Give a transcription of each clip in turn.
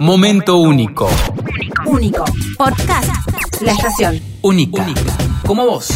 Momento único. Único. Podcast. La estación. Única. Como vos.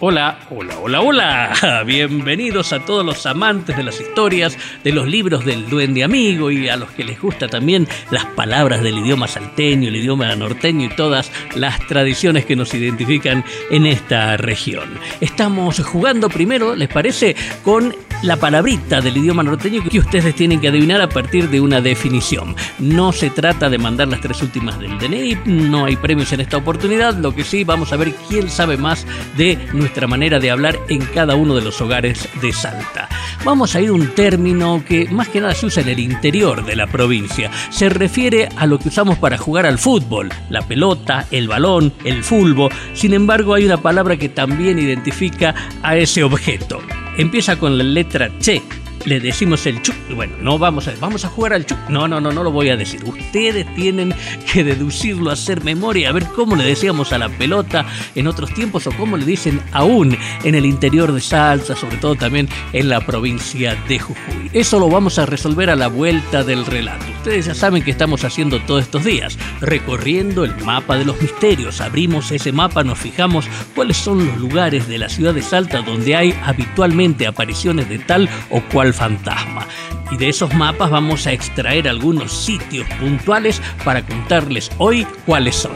Hola, hola, hola, hola. Bienvenidos a todos los amantes de las historias, de los libros del duende amigo y a los que les gusta también las palabras del idioma salteño, el idioma norteño y todas las tradiciones que nos identifican en esta región. Estamos jugando primero, ¿les parece? Con la palabrita del idioma norteño que ustedes tienen que adivinar a partir de una definición. No se trata de mandar las tres últimas del DNI, no hay premios en esta oportunidad, lo que sí vamos a ver quién sabe más de nuestra manera de hablar en cada uno de los hogares de Salta. Vamos a ir a un término que más que nada se usa en el interior de la provincia. Se refiere a lo que usamos para jugar al fútbol, la pelota, el balón, el fulbo. Sin embargo, hay una palabra que también identifica a ese objeto. Empieza con la letra Che le decimos el chu. Bueno, no vamos a vamos a jugar al chu. No, no, no, no lo voy a decir. Ustedes tienen que deducirlo, hacer memoria, a ver cómo le decíamos a la pelota en otros tiempos o cómo le dicen aún en el interior de Salsa, sobre todo también en la provincia de Jujuy. Eso lo vamos a resolver a la vuelta del relato. Ustedes ya saben que estamos haciendo todos estos días, recorriendo el mapa de los misterios. Abrimos ese mapa, nos fijamos cuáles son los lugares de la ciudad de Salta donde hay habitualmente apariciones de tal o cual fantasma. Y de esos mapas vamos a extraer algunos sitios puntuales para contarles hoy cuáles son.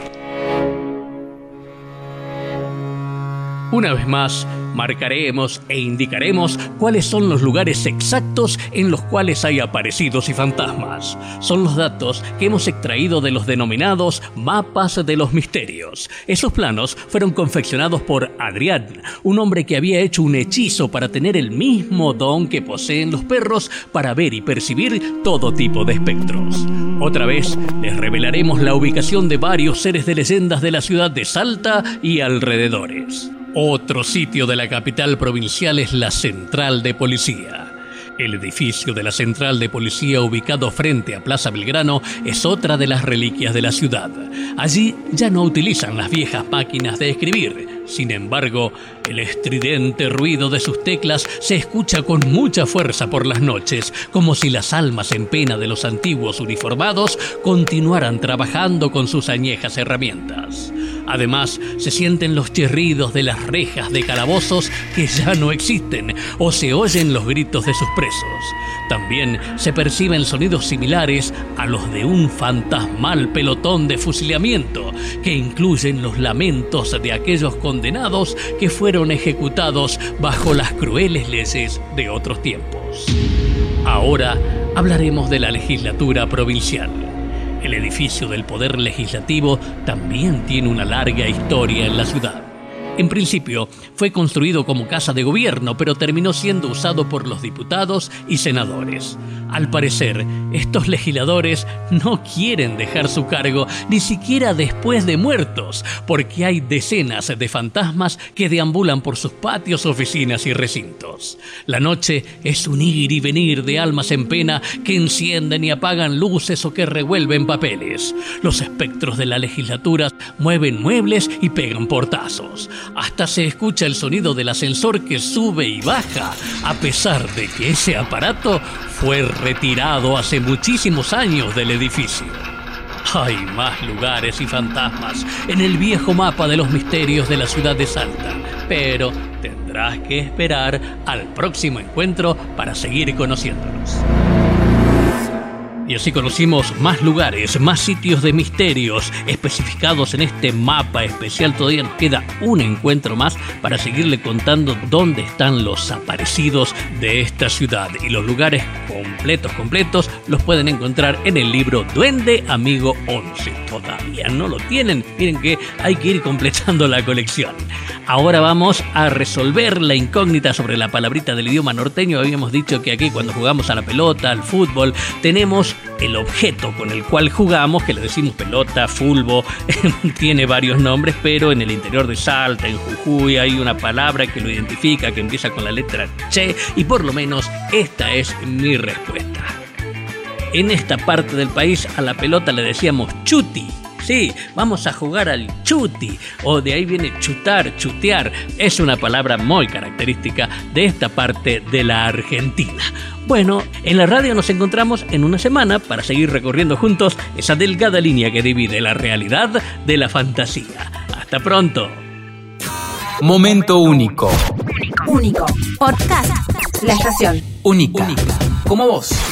Una vez más, marcaremos e indicaremos cuáles son los lugares exactos en los cuales hay aparecidos y fantasmas. Son los datos que hemos extraído de los denominados mapas de los misterios. Esos planos fueron confeccionados por Adrián, un hombre que había hecho un hechizo para tener el mismo don que poseen los perros para ver y percibir todo tipo de espectros. Otra vez les revelaremos la ubicación de varios seres de leyendas de la ciudad de Salta y alrededores. Otro sitio de la capital provincial es la Central de Policía. El edificio de la Central de Policía ubicado frente a Plaza Belgrano es otra de las reliquias de la ciudad. Allí ya no utilizan las viejas máquinas de escribir. Sin embargo, el estridente ruido de sus teclas se escucha con mucha fuerza por las noches, como si las almas en pena de los antiguos uniformados continuaran trabajando con sus añejas herramientas. Además, se sienten los chirridos de las rejas de calabozos que ya no existen o se oyen los gritos de sus presos. También se perciben sonidos similares a los de un fantasmal pelotón de fusilamiento que incluyen los lamentos de aquellos condenados que fueron ejecutados bajo las crueles leyes de otros tiempos. Ahora hablaremos de la legislatura provincial. El edificio del Poder Legislativo también tiene una larga historia en la ciudad. En principio fue construido como casa de gobierno, pero terminó siendo usado por los diputados y senadores. Al parecer, estos legisladores no quieren dejar su cargo ni siquiera después de muertos, porque hay decenas de fantasmas que deambulan por sus patios, oficinas y recintos. La noche es un ir y venir de almas en pena que encienden y apagan luces o que revuelven papeles. Los espectros de la legislatura mueven muebles y pegan portazos. Hasta se escucha el sonido del ascensor que sube y baja, a pesar de que ese aparato fue retirado hace muchísimos años del edificio. Hay más lugares y fantasmas en el viejo mapa de los misterios de la ciudad de Salta, pero tendrás que esperar al próximo encuentro para seguir conociéndolos. Y así conocimos más lugares, más sitios de misterios especificados en este mapa especial. Todavía nos queda un encuentro más para seguirle contando dónde están los aparecidos de esta ciudad. Y los lugares completos, completos, los pueden encontrar en el libro Duende Amigo 11. Todavía no lo tienen. Miren que hay que ir completando la colección. Ahora vamos a resolver la incógnita sobre la palabrita del idioma norteño. Habíamos dicho que aquí cuando jugamos a la pelota, al fútbol, tenemos el objeto con el cual jugamos, que le decimos pelota, fulbo, tiene varios nombres, pero en el interior de Salta, en Jujuy, hay una palabra que lo identifica, que empieza con la letra che, y por lo menos esta es mi respuesta. En esta parte del país a la pelota le decíamos chuti sí, vamos a jugar al chuti, o de ahí viene chutar, chutear. Es una palabra muy característica de esta parte de la Argentina. Bueno, en la radio nos encontramos en una semana para seguir recorriendo juntos esa delgada línea que divide la realidad de la fantasía. Hasta pronto. Momento único. Único. Podcast. La estación. Única. Como vos.